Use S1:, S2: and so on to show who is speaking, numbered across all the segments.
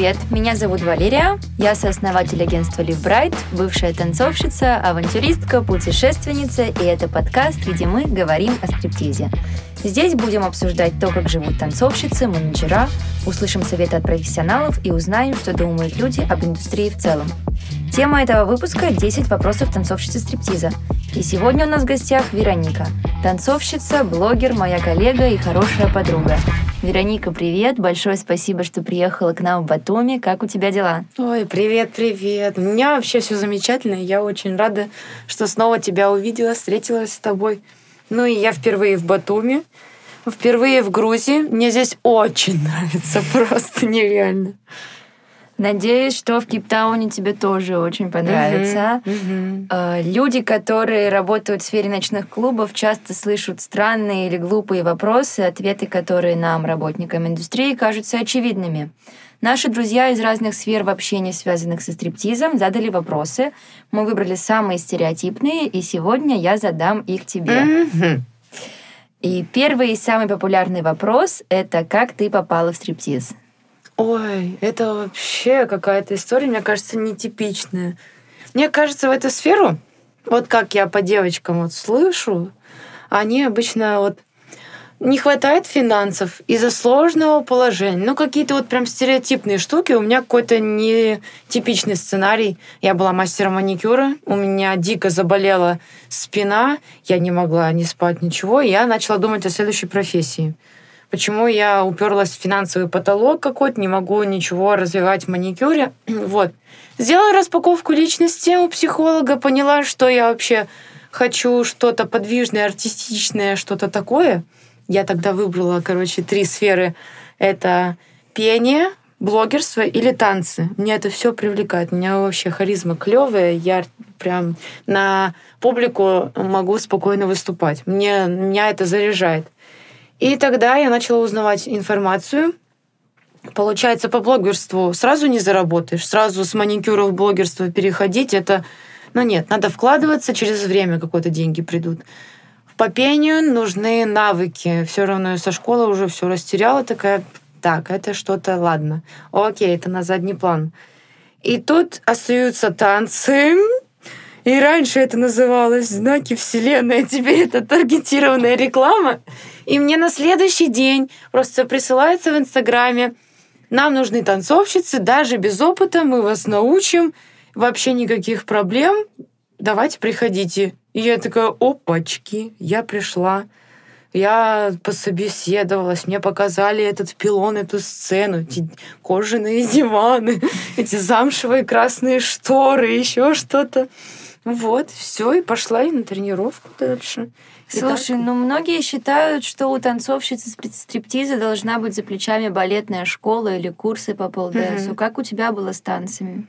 S1: привет! Меня зовут Валерия, я сооснователь агентства Live Bright, бывшая танцовщица, авантюристка, путешественница, и это подкаст, где мы говорим о стриптизе. Здесь будем обсуждать то, как живут танцовщицы, менеджера, услышим советы от профессионалов и узнаем, что думают люди об индустрии в целом. Тема этого выпуска – 10 вопросов танцовщицы стриптиза. И сегодня у нас в гостях Вероника, танцовщица, блогер, моя коллега и хорошая подруга. Вероника, привет! Большое спасибо, что приехала к нам в Батуми. Как у тебя дела?
S2: Ой, привет, привет. У меня вообще все замечательно. Я очень рада, что снова тебя увидела, встретилась с тобой. Ну и я впервые в Батуми, впервые в Грузии. Мне здесь очень нравится, просто нереально.
S1: Надеюсь, что в Кейптауне тебе тоже очень понравится.
S2: Uh-huh, uh-huh.
S1: Люди, которые работают в сфере ночных клубов, часто слышат странные или глупые вопросы, ответы, которые нам, работникам индустрии, кажутся очевидными. Наши друзья из разных сфер вообще не связанных со стриптизом, задали вопросы. Мы выбрали самые стереотипные, и сегодня я задам их тебе.
S2: Uh-huh.
S1: И первый и самый популярный вопрос — это как ты попала в стриптиз?
S2: Ой, это вообще какая-то история, мне кажется, нетипичная. Мне кажется, в эту сферу, вот как я по девочкам вот слышу, они обычно вот не хватает финансов из-за сложного положения. Ну, какие-то вот прям стереотипные штуки. У меня какой-то нетипичный сценарий. Я была мастером маникюра, у меня дико заболела спина, я не могла ни спать, ничего, и я начала думать о следующей профессии почему я уперлась в финансовый потолок какой-то, не могу ничего развивать в маникюре. Вот. Сделала распаковку личности у психолога, поняла, что я вообще хочу что-то подвижное, артистичное, что-то такое. Я тогда выбрала, короче, три сферы. Это пение, блогерство или танцы. Мне это все привлекает. У меня вообще харизма клевая. Я прям на публику могу спокойно выступать. Мне, меня это заряжает. И тогда я начала узнавать информацию. Получается, по блогерству сразу не заработаешь, сразу с маникюра в блогерство переходить, это... Ну нет, надо вкладываться, через время какое-то деньги придут. По пению нужны навыки. Все равно со школы уже все растеряла, такая, так, это что-то, ладно. Окей, это на задний план. И тут остаются танцы, и раньше это называлось знаки Вселенной, а теперь это таргетированная реклама. И мне на следующий день просто присылается в Инстаграме, нам нужны танцовщицы, даже без опыта мы вас научим, вообще никаких проблем, давайте приходите. И я такая, опачки, я пришла. Я пособеседовалась, мне показали этот пилон, эту сцену, эти кожаные диваны, эти замшевые красные шторы, еще что-то. Вот, все, и пошла и на тренировку дальше.
S1: Слушай, ну многие считают, что у танцовщицы стриптиза должна быть за плечами балетная школа или курсы по полденсу. Mm-hmm. Как у тебя было с танцами?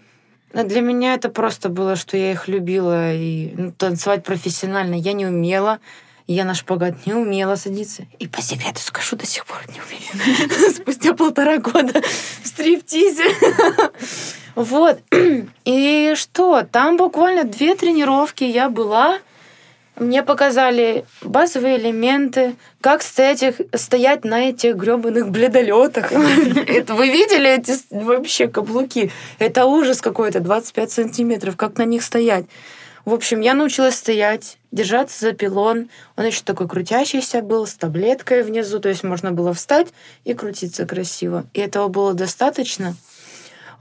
S2: Ну, для меня это просто было, что я их любила, и ну, танцевать профессионально я не умела. Я на шпагат не умела садиться. И по секрету скажу, до сих пор не умею. Спустя полтора года в стриптизе. Вот. И что? Там буквально две тренировки я была. Мне показали базовые элементы, как стоять, стоять на этих гребаных бледолетах. Вы видели эти вообще каблуки? Это ужас какой-то, 25 сантиметров, как на них стоять. В общем, я научилась стоять, держаться за пилон. Он еще такой крутящийся был, с таблеткой внизу, то есть можно было встать и крутиться красиво. И этого было достаточно.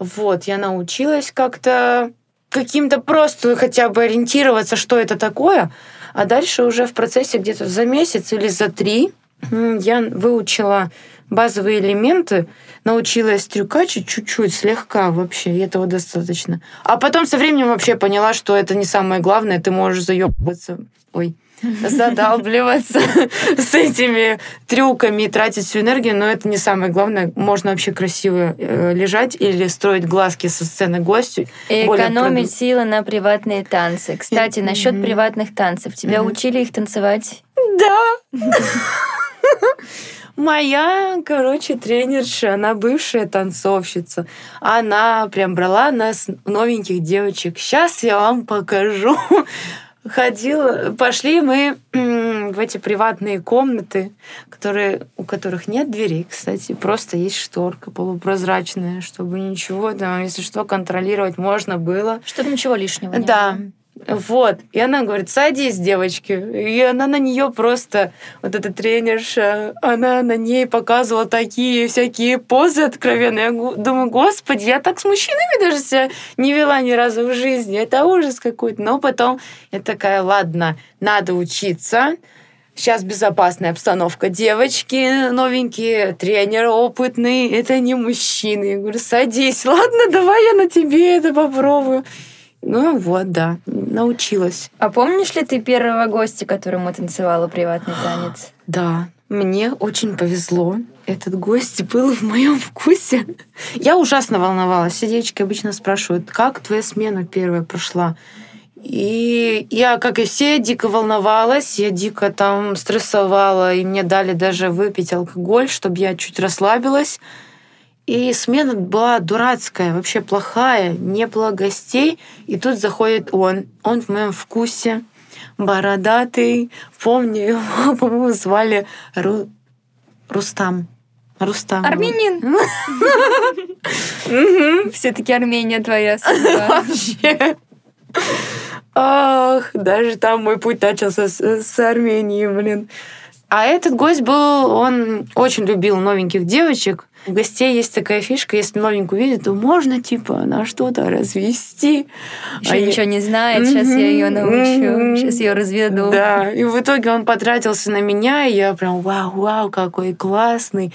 S2: Вот, я научилась как-то каким-то просто хотя бы ориентироваться, что это такое. А дальше уже в процессе где-то за месяц или за три я выучила базовые элементы, научилась трюкачить чуть-чуть, слегка вообще, и этого достаточно. А потом со временем вообще поняла, что это не самое главное, ты можешь заебываться. Ой задалбливаться с этими трюками и тратить всю энергию, но это не самое главное. Можно вообще красиво э, лежать или строить глазки со сцены гостю.
S1: И экономить силы на приватные танцы. Кстати, насчет приватных танцев. Тебя учили их танцевать?
S2: Да. Моя, короче, тренерша, она бывшая танцовщица. Она прям брала нас, новеньких девочек. Сейчас я вам покажу ходил, пошли мы в эти приватные комнаты, которые, у которых нет дверей, кстати, просто есть шторка полупрозрачная, чтобы ничего там, если что, контролировать можно было.
S1: Чтобы ничего лишнего не
S2: Да.
S1: было.
S2: Вот. И она говорит, садись, девочки. И она на нее просто, вот эта тренерша, она на ней показывала такие всякие позы откровенные. Я думаю, господи, я так с мужчинами даже себя не вела ни разу в жизни. Это ужас какой-то. Но потом я такая, ладно, надо учиться. Сейчас безопасная обстановка. Девочки новенькие, тренер опытный. Это не мужчины. Я говорю, садись. Ладно, давай я на тебе это попробую. Ну вот, да, научилась.
S1: А помнишь ли ты первого гостя, которому танцевала приватный танец?
S2: Да, мне очень повезло. Этот гость был в моем вкусе. Я ужасно волновалась. Все девочки обычно спрашивают, как твоя смена первая прошла? И я, как и все, дико волновалась, я дико там стрессовала, и мне дали даже выпить алкоголь, чтобы я чуть расслабилась. И смена была дурацкая, вообще плохая, не было гостей. И тут заходит он. Он в моем вкусе, бородатый. Помню его, по-моему, звали Ру... Рустам. Рустам.
S1: Армянин. Все-таки Армения твоя.
S2: Вообще. Ах, даже там мой путь начался с, с Армении, блин. А этот гость был, он очень любил новеньких девочек. У гостей есть такая фишка, если новенькую видят, то можно, типа, на что-то развести.
S1: Еще
S2: А я-
S1: ничего не знает, сейчас я ее научу, сейчас ее разведу.
S2: Да, и в итоге он потратился на меня, и я прям вау-вау, какой классный.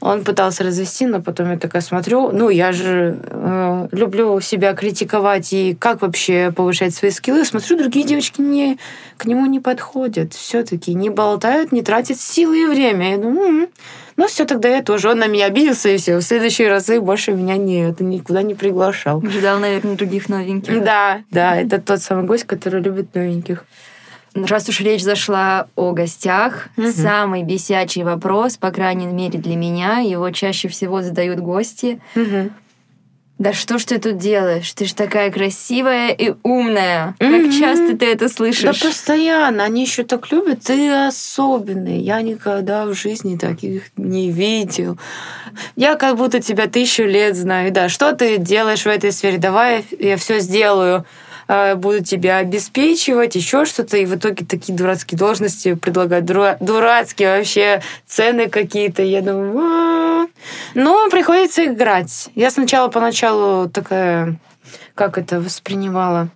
S2: Он пытался развести, но потом я такая смотрю, ну, я же э, люблю себя критиковать и как вообще повышать свои скиллы. Смотрю, другие девочки не, к нему не подходят. все таки не болтают, не тратят силы и время. Я думаю, «М, ну все, тогда я тоже. Он на меня обиделся, и все. В следующие разы больше меня не, это никуда не приглашал.
S1: Ждал, наверное, других новеньких.
S2: Да, да, это тот самый гость, который любит новеньких.
S1: Раз уж речь зашла о гостях,
S2: Мгм.
S1: самый бесячий вопрос, по крайней мере для меня, его чаще всего задают гости.
S2: Мгм.
S1: Да что ж ты тут делаешь? Ты ж такая красивая и умная. Как
S2: Мгм.
S1: часто ты это
S2: Да
S1: слышишь?
S2: постоянно. Они еще так любят. Ты особенный. Я никогда в жизни таких не видел. Я как будто тебя тысячу лет знаю. Да, что ты делаешь в этой сфере? Давай я все сделаю. А, Буду тебя обеспечивать, еще что-то. И в итоге такие дурацкие должности предлагают. Дура- Дурацкие вообще цены какие-то. Я думаю, «А». но приходится играть. Я сначала поначалу такая, как это воспринимала?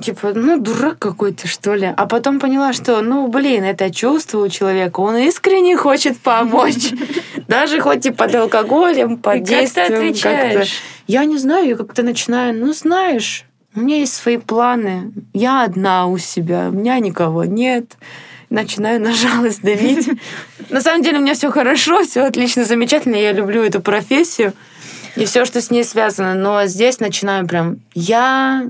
S2: Типа, ну, дурак какой-то, что ли. А потом поняла, что, ну, блин, это чувство у человека. Он искренне хочет помочь. Даже хоть и под алкоголем, под
S1: И как ты
S2: действием.
S1: отвечаешь?
S2: Я не знаю, я как-то начинаю, ну, знаешь, у меня есть свои планы. Я одна у себя, у меня никого нет. Начинаю на жалость давить. На самом деле у меня все хорошо, все отлично, замечательно. Я люблю эту профессию и все, что с ней связано. Но здесь начинаю прям я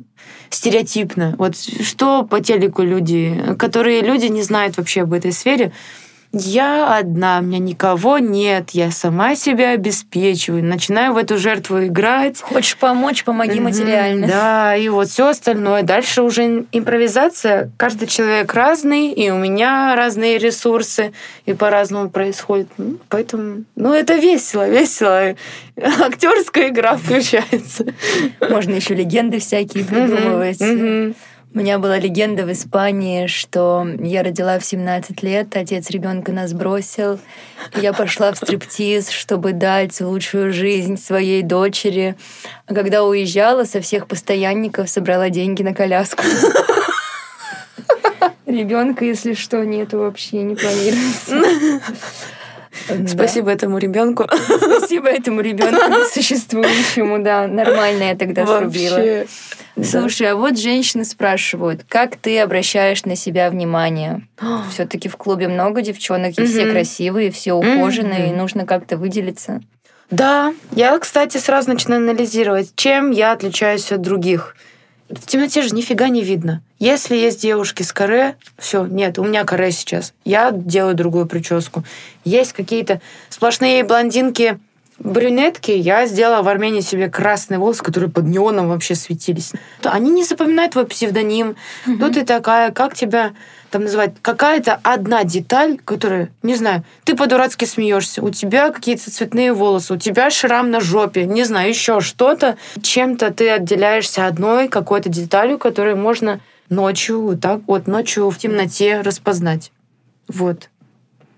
S2: стереотипно. Вот что по телеку люди, которые люди не знают вообще об этой сфере. Я одна, у меня никого нет, я сама себя обеспечиваю, начинаю в эту жертву играть.
S1: Хочешь помочь, помоги материально.
S2: Да, и вот все остальное. Дальше уже импровизация. Каждый человек разный, и у меня разные ресурсы, и по-разному происходит. Ну, Поэтому, ну, это весело, весело. Актерская игра включается.
S1: Можно еще легенды всякие придумывать. У меня была легенда в Испании, что я родила в 17 лет, отец ребенка нас бросил. Я пошла в стриптиз, чтобы дать лучшую жизнь своей дочери. А когда уезжала, со всех постоянников собрала деньги на коляску. Ребенка, если что, нету вообще, не планируется. Да.
S2: Спасибо этому ребенку.
S1: Спасибо этому ребенку несуществующему, да. Нормально я тогда срубила.
S2: Вообще. да.
S1: Слушай, а вот женщины спрашивают, как ты обращаешь на себя внимание? Все-таки в клубе много девчонок, и все красивые, все ухоженные, и нужно как-то выделиться.
S2: Да, я, кстати, сразу начинаю анализировать, чем я отличаюсь от других. В темноте же нифига не видно. Если есть девушки с каре, все, нет, у меня каре сейчас. Я делаю другую прическу. Есть какие-то сплошные блондинки брюнетки, я сделала в Армении себе красные волосы, которые под неоном вообще светились. Они не запоминают твой псевдоним. Mm-hmm. Тут ты такая, как тебя там называть? Какая-то одна деталь, которая, не знаю, ты по-дурацки смеешься, у тебя какие-то цветные волосы, у тебя шрам на жопе, не знаю, еще что-то. Чем-то ты отделяешься одной какой-то деталью, которую можно ночью, так вот, ночью в темноте распознать. Вот.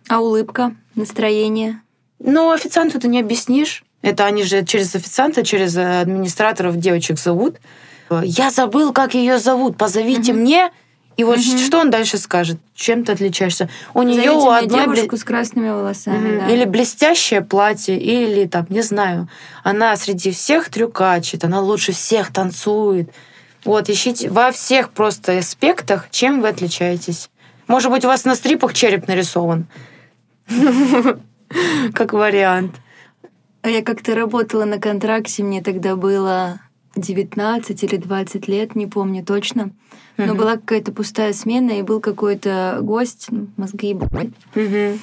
S1: А улыбка, настроение?
S2: Ну, официанту ты не объяснишь. Это они же через официанта, через администраторов девочек зовут. Я забыл, как ее зовут. Позовите угу. мне. И вот угу. что он дальше скажет? Чем ты отличаешься? У нее у
S1: одной девушку бли... с красными волосами,
S2: угу. да. Или блестящее платье, или там, не знаю, она среди всех трюкачит, она лучше всех танцует. Вот, ищите во всех просто аспектах, чем вы отличаетесь. Может быть, у вас на стрипах череп нарисован. Как вариант.
S1: А я как-то работала на контракте, мне тогда было 19 или 20 лет, не помню точно. Но uh-huh. была какая-то пустая смена, и был какой-то гость, ну, мозги uh-huh.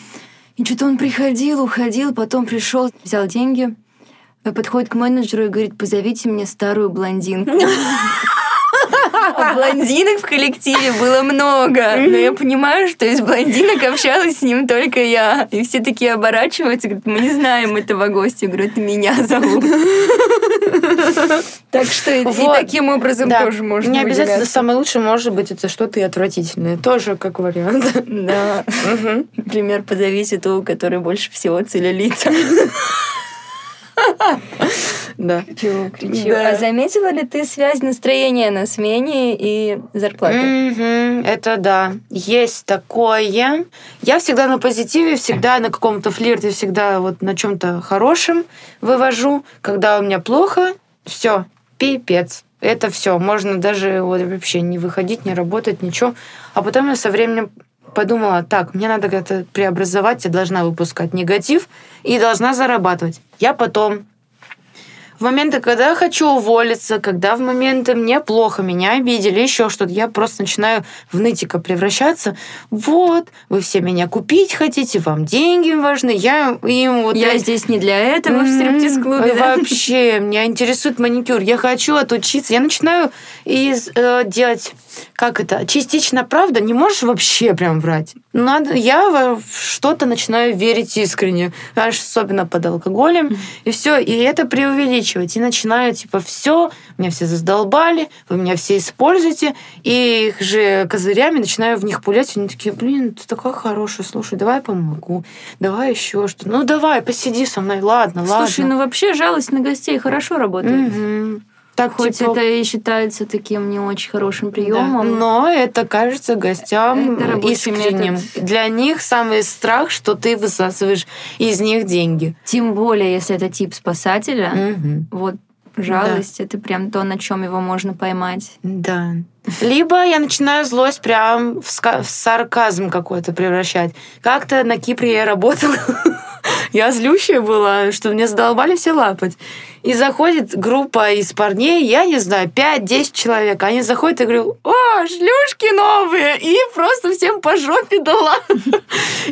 S1: И что-то он приходил, уходил, потом пришел, взял деньги, подходит к менеджеру и говорит, позовите мне старую блондинку. А блондинок в коллективе было много. Но я понимаю, что из блондинок общалась с ним только я. И все такие оборачиваются, говорят, мы не знаем этого гостя. Я говорю, это меня зовут. Так что и таким образом тоже можно
S2: Не обязательно самое лучшее может быть это что-то и отвратительное. Тоже как вариант.
S1: Да. Например, позовите ту, у которой больше всего целлюлита.
S2: Да.
S1: Кричу, кричу. Да. А заметила ли ты связь настроения на смене и зарплаты?
S2: Mm-hmm. Это да. Есть такое. Я всегда на позитиве, всегда на каком-то флирте, всегда вот на чем-то хорошем вывожу. Когда у меня плохо, все, пипец. Это все. Можно даже вот вообще не выходить, не работать, ничего. А потом я со временем подумала, так, мне надо как-то преобразовать, я должна выпускать негатив и должна зарабатывать. Я потом в моменты, когда я хочу уволиться, когда в моменты мне плохо, меня обидели, еще что-то, я просто начинаю в нытика превращаться. Вот, вы все меня купить хотите, вам деньги важны, я им вот...
S1: Я здесь не для этого в стриптиз-клубе,
S2: да? Вообще, меня интересует маникюр, я хочу отучиться. Я начинаю из, э, делать, как это, частично правда, не можешь вообще прям врать. Надо, я во что-то начинаю верить искренне, особенно под алкоголем, и все, и это преувеличивать и начинаю, типа, все, меня все задолбали, вы меня все используете, и их же козырями начинаю в них пулять, и они такие, блин, ты такая хорошая, слушай, давай помогу, давай еще что-то. Ну, давай, посиди со мной, ладно,
S1: слушай,
S2: ладно.
S1: Слушай, ну вообще жалость на гостей хорошо работает.
S2: Угу.
S1: Так, Хоть типа... это и считается таким не очень хорошим приемом.
S2: Да. Но это кажется гостям это искренним. Метод. Для них самый страх, что ты высасываешь из них деньги.
S1: Тем более, если это тип спасателя. Угу. Вот жалость да. это прям то, на чем его можно поймать.
S2: Да. Либо я начинаю злость прям в, ска- в сарказм какой-то превращать. Как-то на Кипре я работала. я злющая была, что мне задолбали все лапать. И заходит группа из парней, я не знаю, 5-10 человек. Они заходят и говорю, о, шлюшки новые! И просто всем по жопе дала.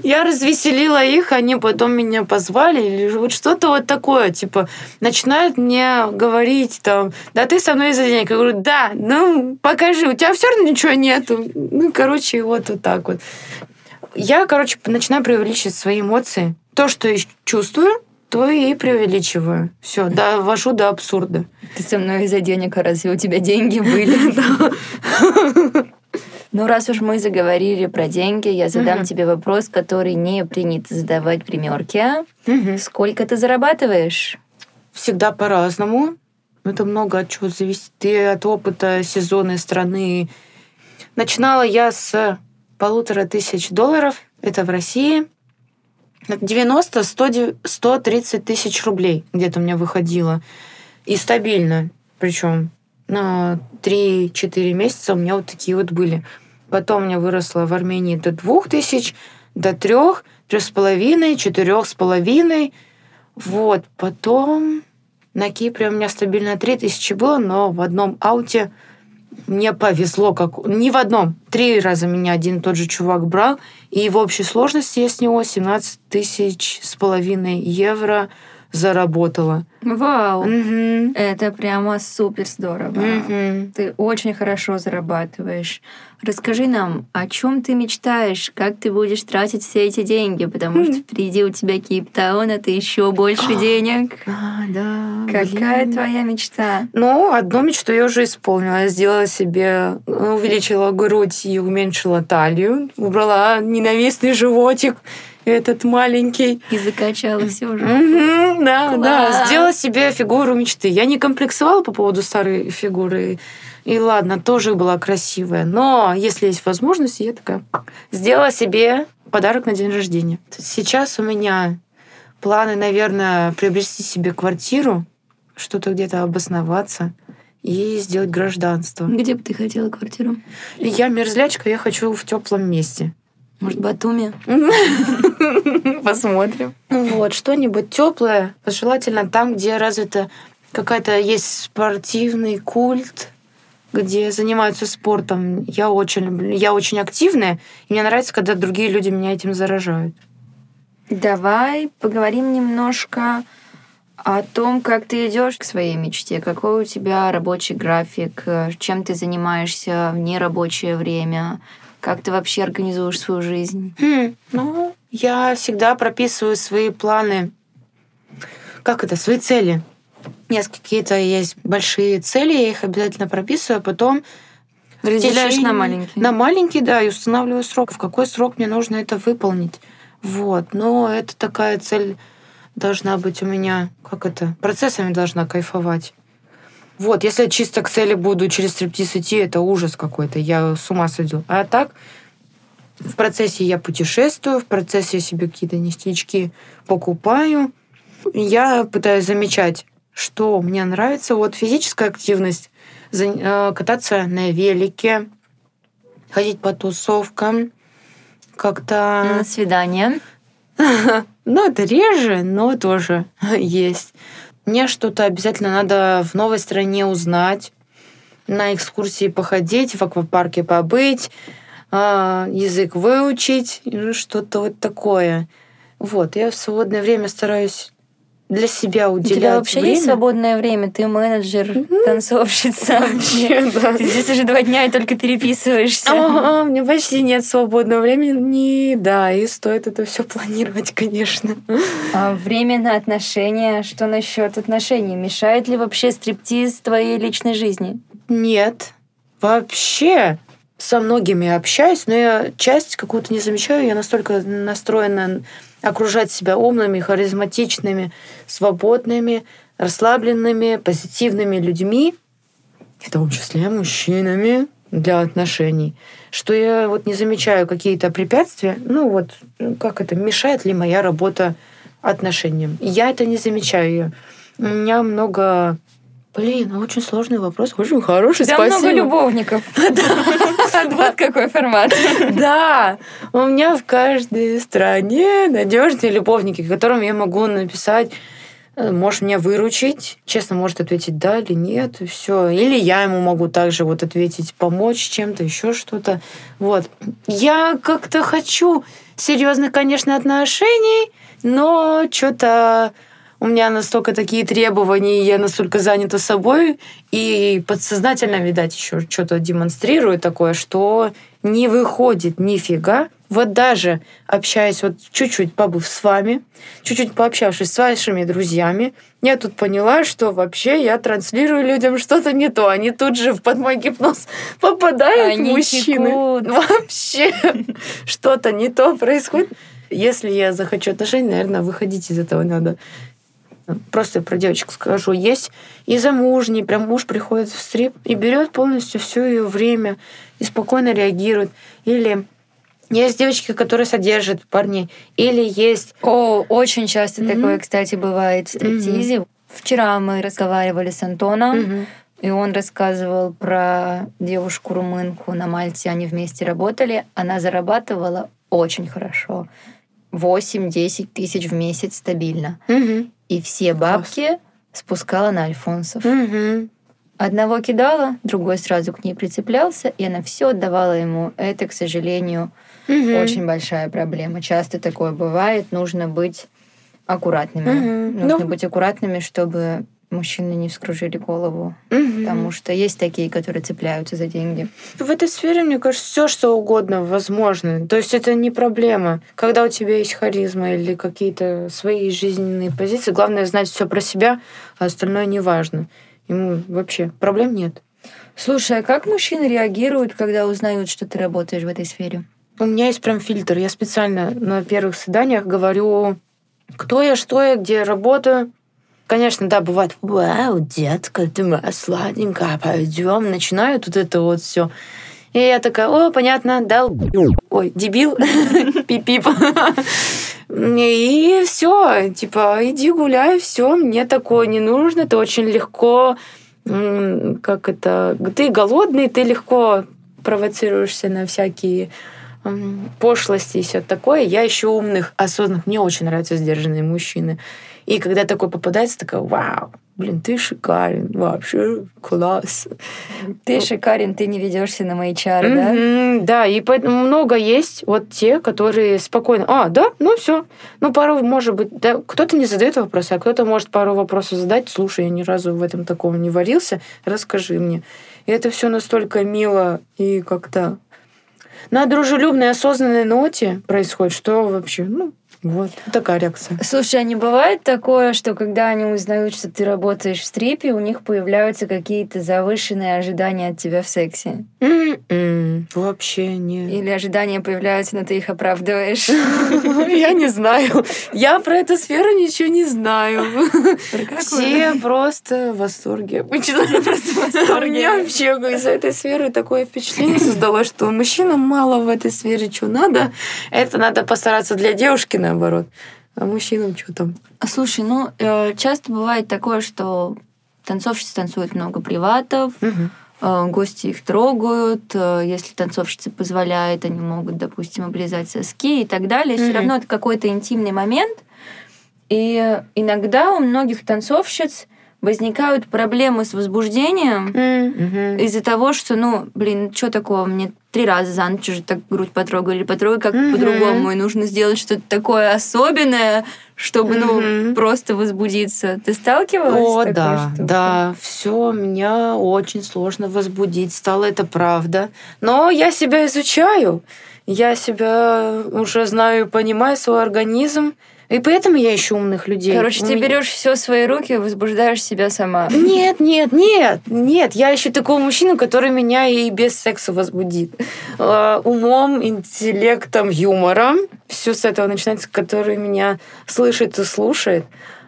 S2: Я развеселила их, они потом меня позвали, или вот что-то вот такое, типа, начинают мне говорить там, да ты со мной за денег. Я говорю, да, ну, покажи, у тебя все равно ничего нету. Ну, короче, вот, вот так вот. Я, короче, начинаю преувеличивать свои эмоции. То, что я чувствую, то и преувеличиваю. Все, довожу до абсурда.
S1: Ты со мной из-за денег, а разве у тебя деньги были? Ну, раз уж мы заговорили про деньги, я задам тебе вопрос, который не принято задавать примерке. Сколько ты зарабатываешь?
S2: Всегда по-разному. Это много от чего зависит. И от опыта сезонной страны. Начинала я с полутора тысяч долларов. Это в России. 90-130 тысяч рублей где-то у меня выходило. И стабильно. Причем на 3-4 месяца у меня вот такие вот были. Потом у меня выросло в Армении до 2 тысяч, до 3, 3,5, 4,5. Вот. Потом на Кипре у меня стабильно 3 тысячи было, но в одном ауте мне повезло, как не в одном. Три раза меня один и тот же чувак брал, и в общей сложности я с него 17 тысяч с половиной евро заработала.
S1: Вау!
S2: Мгм.
S1: Это прямо супер здорово.
S2: Мгм.
S1: Ты очень хорошо зарабатываешь. Расскажи нам, о чем ты мечтаешь, как ты будешь тратить все эти деньги, потому что впереди у тебя Кейптаун, это еще больше денег.
S2: А, да.
S1: Какая
S2: блин.
S1: твоя мечта?
S2: Ну, одну мечту я уже исполнила. Я сделала себе, увеличила грудь и уменьшила талию. Убрала ненавистный животик, этот маленький.
S1: И закачалась уже.
S2: Да, да.
S1: Класс.
S2: Сделала себе фигуру мечты. Я не комплексовала по поводу старой фигуры. И ладно, тоже была красивая. Но если есть возможность, я такая сделала себе подарок на день рождения. Сейчас у меня планы, наверное, приобрести себе квартиру, что-то где-то обосноваться и сделать гражданство.
S1: Где бы ты хотела квартиру?
S2: Я мерзлячка, я хочу в теплом месте.
S1: Может, Батуми?
S2: Посмотрим. Вот, что-нибудь теплое, желательно там, где развита какая-то есть спортивный культ, где занимаются спортом. Я очень люблю, я очень активная, и мне нравится, когда другие люди меня этим заражают.
S1: Давай поговорим немножко о том, как ты идешь к своей мечте, какой у тебя рабочий график, чем ты занимаешься в нерабочее время, как ты вообще организуешь свою жизнь.
S2: Хм, ну, я всегда прописываю свои планы. Как это? Свои цели. У меня какие-то есть большие цели, я их обязательно прописываю, а потом
S1: Разделяешь на маленькие.
S2: На маленький, да, и устанавливаю срок, в какой срок мне нужно это выполнить. Вот. Но это такая цель должна быть у меня, как это, процессами должна кайфовать. Вот, если я чисто к цели буду через стриптиз идти, это ужас какой-то, я с ума сойду. А так, в процессе я путешествую, в процессе я себе какие-то ништячки покупаю. Я пытаюсь замечать, что мне нравится. Вот физическая активность, э, кататься на велике, ходить по тусовкам, как-то...
S1: На свидание.
S2: Ну, это реже, но тоже есть. Мне что-то обязательно надо в новой стране узнать, на экскурсии походить, в аквапарке побыть, а, язык выучить, что-то вот такое. Вот, я в свободное время стараюсь для себя
S1: У
S2: уделять
S1: тебя вообще
S2: время.
S1: есть свободное время? Ты менеджер, танцовщица.
S2: Вообще, да.
S1: Ты здесь уже два дня и только переписываешься.
S2: Ага, у меня почти нет свободного времени, да, и стоит это все планировать, конечно.
S1: А время на отношения, что насчет отношений? Мешает ли вообще стриптиз твоей личной жизни?
S2: Нет, вообще со многими общаюсь, но я часть какую-то не замечаю. Я настолько настроена окружать себя умными, харизматичными, свободными, расслабленными, позитивными людьми, в том числе мужчинами для отношений, что я вот не замечаю какие-то препятствия. Ну вот, как это, мешает ли моя работа отношениям? Я это не замечаю. У меня много Блин, ну очень сложный вопрос, очень хороший,
S1: Да
S2: спасибо.
S1: много любовников. Вот какой формат.
S2: Да, у меня в каждой стране надежные любовники, которым я могу написать, э, можешь меня выручить, честно может ответить да или нет, и все. Или я ему могу также вот ответить, помочь чем-то, еще что-то. Вот. Я как-то хочу серьезных, конечно, отношений, но что-то у меня настолько такие требования, я настолько занята собой, и подсознательно, видать, еще что-то демонстрирую такое, что не выходит нифига. Вот даже общаясь, вот чуть-чуть побыв с вами, чуть-чуть пообщавшись с вашими друзьями, я тут поняла, что вообще я транслирую людям что-то не то. Они тут же под мой гипноз попадают
S1: Они
S2: мужчины.
S1: текут.
S2: Вообще что-то не то происходит. Если я захочу отношений, наверное, выходить из этого надо. Просто про девочек скажу. Есть и замужние, прям муж приходит в стрип и берет полностью все ее время и спокойно реагирует. Или есть девочки, которые содержат парней. Или есть...
S1: О, очень часто
S2: Мгм.
S1: такое, кстати, бывает в стриптизе. Вчера мы разговаривали с Антоном,
S2: Мгм.
S1: и он рассказывал про девушку-румынку на Мальте. Они вместе работали. Она зарабатывала очень хорошо. 8-10 тысяч в месяц стабильно.
S2: Мгм.
S1: И все бабки спускала на альфонсов.
S2: Мгм.
S1: Одного кидала, другой сразу к ней прицеплялся, и она все отдавала ему. Это, к сожалению,
S2: Мгм.
S1: очень большая проблема. Часто такое бывает. Нужно быть аккуратными.
S2: Мгм.
S1: Нужно
S2: Ну.
S1: быть аккуратными, чтобы мужчины не вскружили голову.
S2: Мгм.
S1: Потому что есть такие, которые цепляются за деньги.
S2: В этой сфере, мне кажется, все что угодно возможно. То есть это не проблема. Когда у тебя есть харизма или какие-то свои жизненные позиции, главное знать все про себя, а остальное не важно. Ему вообще проблем нет.
S1: Слушай, а как мужчины реагируют, когда узнают, что ты работаешь в этой сфере?
S2: У меня есть прям фильтр. Я специально на первых свиданиях говорю, кто я, что я, где я работаю. Конечно, да, бывает, вау, детка, ты моя сладенькая, пойдем. Начинают вот это вот все. И я такая, о, понятно, дал, ой, дебил, пип-пип. И все, типа, иди гуляй, все, мне такое не нужно, это очень легко, как это, ты голодный, ты легко провоцируешься на всякие пошлости и все такое. Я еще умных, осознанных. Мне очень нравятся сдержанные мужчины. И когда такой попадается, такая, вау, блин, ты шикарен, вообще класс.
S1: Ты шикарен, ты не ведешься на мои чары, да?
S2: Да, и поэтому много есть вот те, которые спокойно, а, да, ну все. Ну, пару, может быть, да, кто-то не задает вопросы, а кто-то может пару вопросов задать. Слушай, я ни разу в этом таком не варился, расскажи мне. И это все настолько мило и как-то на дружелюбной, осознанной ноте происходит, что вообще, ну, вот такая реакция.
S1: Слушай, а не бывает такое, что когда они узнают, что ты работаешь в стрипе, у них появляются какие-то завышенные ожидания от тебя в сексе?
S2: М-м, Вообще не.
S1: Или ожидания появляются, но ты их оправдываешь?
S2: Я не знаю. Я про эту сферу ничего не знаю. Все просто в восторге. обычно.
S1: просто в
S2: У
S1: восторге.
S2: меня вообще из этой сферы такое впечатление создалось, что мужчинам мало в этой сфере, что надо. Это надо постараться для девушки, наоборот. А мужчинам что там?
S1: А, Слушай, ну, э, часто бывает такое, что танцовщицы танцуют много приватов,
S2: Мгм.
S1: э, гости их трогают, э, если танцовщица позволяет, они могут, допустим, облизать соски и так далее. Все
S2: Мгм.
S1: равно это какой-то интимный момент. И иногда у многих танцовщиц возникают проблемы с возбуждением
S2: Мгм.
S1: из-за того, что, ну, блин, что такого, мне три раза за ночь уже так грудь потрогали, или потрогай как
S2: Мгм.
S1: по-другому, и нужно сделать что-то такое особенное, чтобы, ну,
S2: Мгм.
S1: просто возбудиться. Ты сталкивалась
S2: О,
S1: с такой
S2: да,
S1: штукой?
S2: да, все, меня очень сложно возбудить, стало это правда. Но я себя изучаю, я себя уже знаю и понимаю свой организм, и поэтому я ищу умных людей.
S1: Короче,
S2: У
S1: ты
S2: меня-
S1: берешь все в свои руки и возбуждаешь себя сама.
S2: Нет, нет, нет, нет. Я ищу такого мужчину, который меня и без секса возбудит. Э, Умом, интеллектом, юмором. Все с этого начинается, который меня слышит и слушает.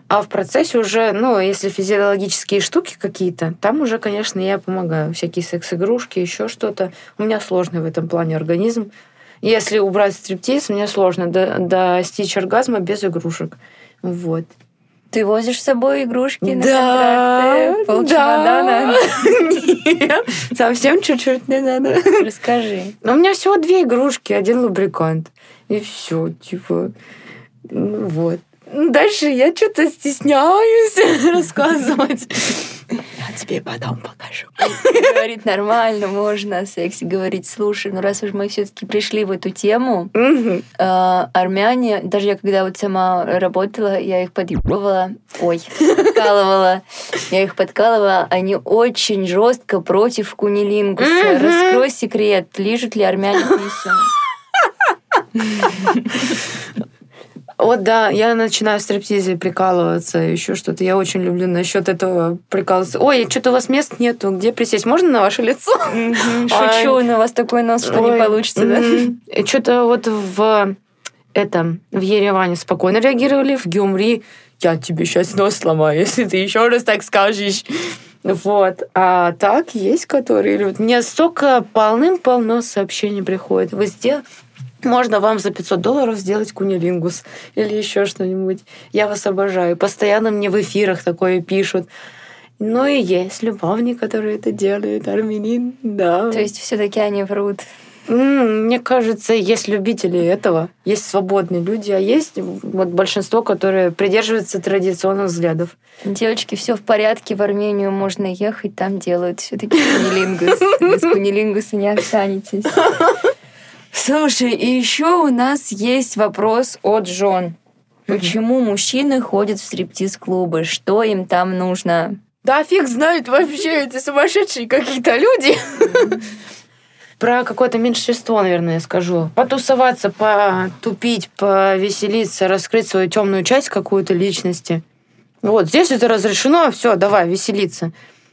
S2: А в процессе уже, ну, если физиологические штуки какие-то, там уже, конечно, я помогаю. Всякие секс-игрушки, еще что-то. У меня сложный в этом плане организм. Если убрать стриптиз, мне сложно до- достичь оргазма без игрушек. Вот.
S1: Ты возишь с собой игрушки на
S2: Да,
S1: контракты? Пол
S2: да. Нет, совсем чуть-чуть не надо.
S1: Расскажи.
S2: Но у меня всего две игрушки, один лубрикант. И все, типа, ну вот. Дальше я что-то стесняюсь рассказывать. Я тебе потом покажу.
S1: Говорит, нормально, можно о сексе говорить. Слушай, ну раз уж мы все таки пришли в эту тему, э, армяне, даже я когда вот сама работала, я их подъебывала, ой, подкалывала, я их подкалывала, они очень жестко против кунилингуса. Раскрой секрет, лижут ли армяне писю?
S2: Вот да, я начинаю в стриптизе прикалываться, еще что-то. Я очень люблю насчет этого прикалываться. Ой, что-то у вас мест нету, где присесть? Можно на ваше лицо?
S1: Шучу, у вас такой нос, что не получится, да?
S2: Что-то вот в этом в Ереване спокойно реагировали, в Гюмри я тебе сейчас нос сломаю, если ты еще раз так скажешь. Вот. А так есть, которые любят. Мне столько полным-полно сообщений приходит. Вы сделали... Можно вам за 500 долларов сделать кунилингус или еще что-нибудь. Я вас обожаю. Постоянно мне в эфирах такое пишут. Ну и есть любовник, который это делает, армянин, да.
S1: То есть все таки они врут.
S2: Мне кажется, есть любители этого, есть свободные люди, а есть вот большинство, которые придерживаются традиционных взглядов.
S1: Девочки, все в порядке, в Армению можно ехать, там делают все таки кунилингус. Без кунилингуса не останетесь. Слушай, и еще у нас есть вопрос от Жон. Почему мужчины ходят в стриптиз-клубы? Что им там нужно?
S2: Да фиг знает вообще, эти сумасшедшие какие-то люди. Про какое-то меньшинство, наверное, я скажу. Потусоваться, потупить, повеселиться, раскрыть свою темную часть какую-то личности. Вот здесь это разрешено, все, давай, веселиться.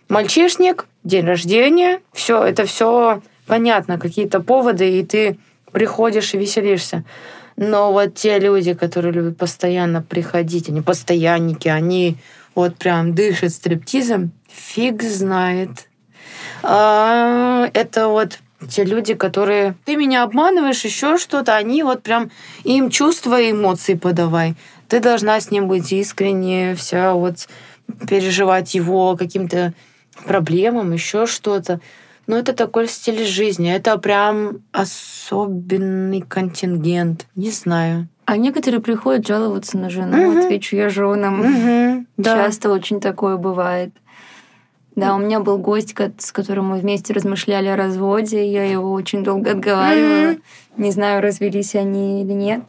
S2: Мальчишник, день рождения, все, это все понятно, какие-то поводы, и ты приходишь и веселишься. Но вот те люди, которые любят постоянно приходить, они постоянники, они вот прям дышат стриптизом, фиг знает. А, это вот те люди, которые... Ты меня обманываешь, еще что-то, они вот прям... Им чувства и эмоции подавай. Ты должна с ним быть искренне, вся вот переживать его каким-то проблемам, еще что-то. Но это такой стиль жизни. Это прям особенный контингент. Не знаю.
S1: А некоторые приходят жаловаться на жену, угу. отвечу я женам. Угу. Да. Часто очень такое бывает. Да, у меня был гость, с которым мы вместе размышляли о разводе. Я его очень долго отговаривала. Mm-hmm. Не знаю, развелись они или нет.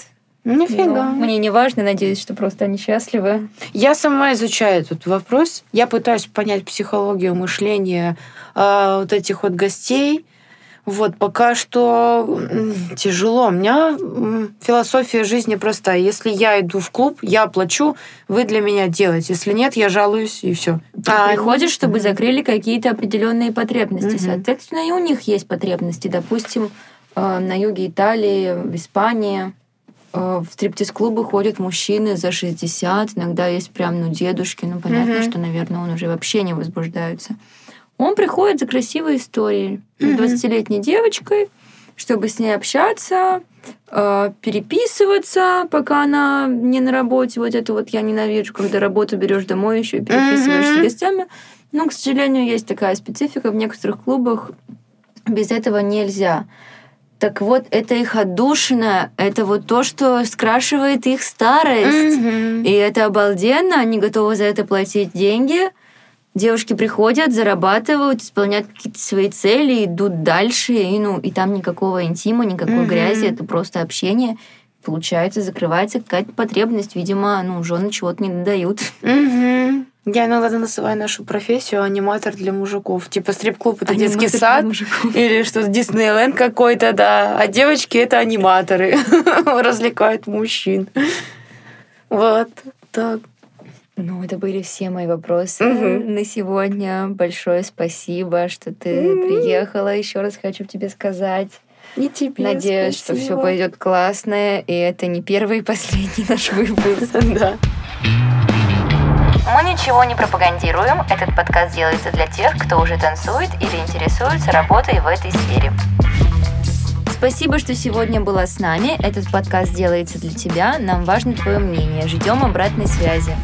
S2: Нифига.
S1: Но мне не важно, надеюсь, что просто они счастливы.
S2: Я сама изучаю этот вопрос. Я пытаюсь понять психологию мышления э, вот этих вот гостей. Вот, пока что тяжело. У меня философия жизни простая. Если я иду в клуб, я плачу, вы для меня делаете. Если нет, я жалуюсь, и все.
S1: Ты а приходишь, чтобы закрыли какие-то определенные потребности. Угу. Соответственно, и у них есть потребности. Допустим, э, на юге Италии, в Испании в стриптиз-клубы ходят мужчины за 60, иногда есть прям, ну, дедушки, ну, понятно, угу. что, наверное, он уже вообще не возбуждается. Он приходит за красивой историей. Mm-hmm. 20-летней девочкой, чтобы с ней общаться, э, переписываться, пока она не на работе. Вот это вот я ненавижу, когда работу берешь домой еще и переписываешься mm-hmm. с гостями. Но, к сожалению, есть такая специфика в некоторых клубах. Без этого нельзя. Так вот, это их отдушина, это вот то, что скрашивает их старость. Mm-hmm. И это обалденно, они готовы за это платить деньги. Девушки приходят, зарабатывают, исполняют какие-то свои цели, идут дальше, и, ну, и там никакого интима, никакой mm-hmm. грязи, это просто общение. Получается, закрывается какая-то потребность. Видимо, ну, жены чего-то не додают.
S2: Mm-hmm. Я иногда называю нашу профессию аниматор для мужиков. Типа стрип-клуб это аниматор детский сад или что-то Диснейленд какой-то, да. А девочки это аниматоры. Развлекают мужчин. Вот так.
S1: Ну, это были все мои вопросы угу. на сегодня. Большое спасибо, что ты угу. приехала. Еще раз хочу тебе сказать.
S2: И тебе
S1: Надеюсь, спасибо. что все пойдет классно, и это не первый и последний наш выпуск.
S2: Да.
S1: Мы ничего не пропагандируем. Этот подкаст делается для тех, кто уже танцует или интересуется работой в этой сфере. Спасибо, что сегодня была с нами. Этот подкаст делается для тебя. Нам важно твое мнение. Ждем обратной связи.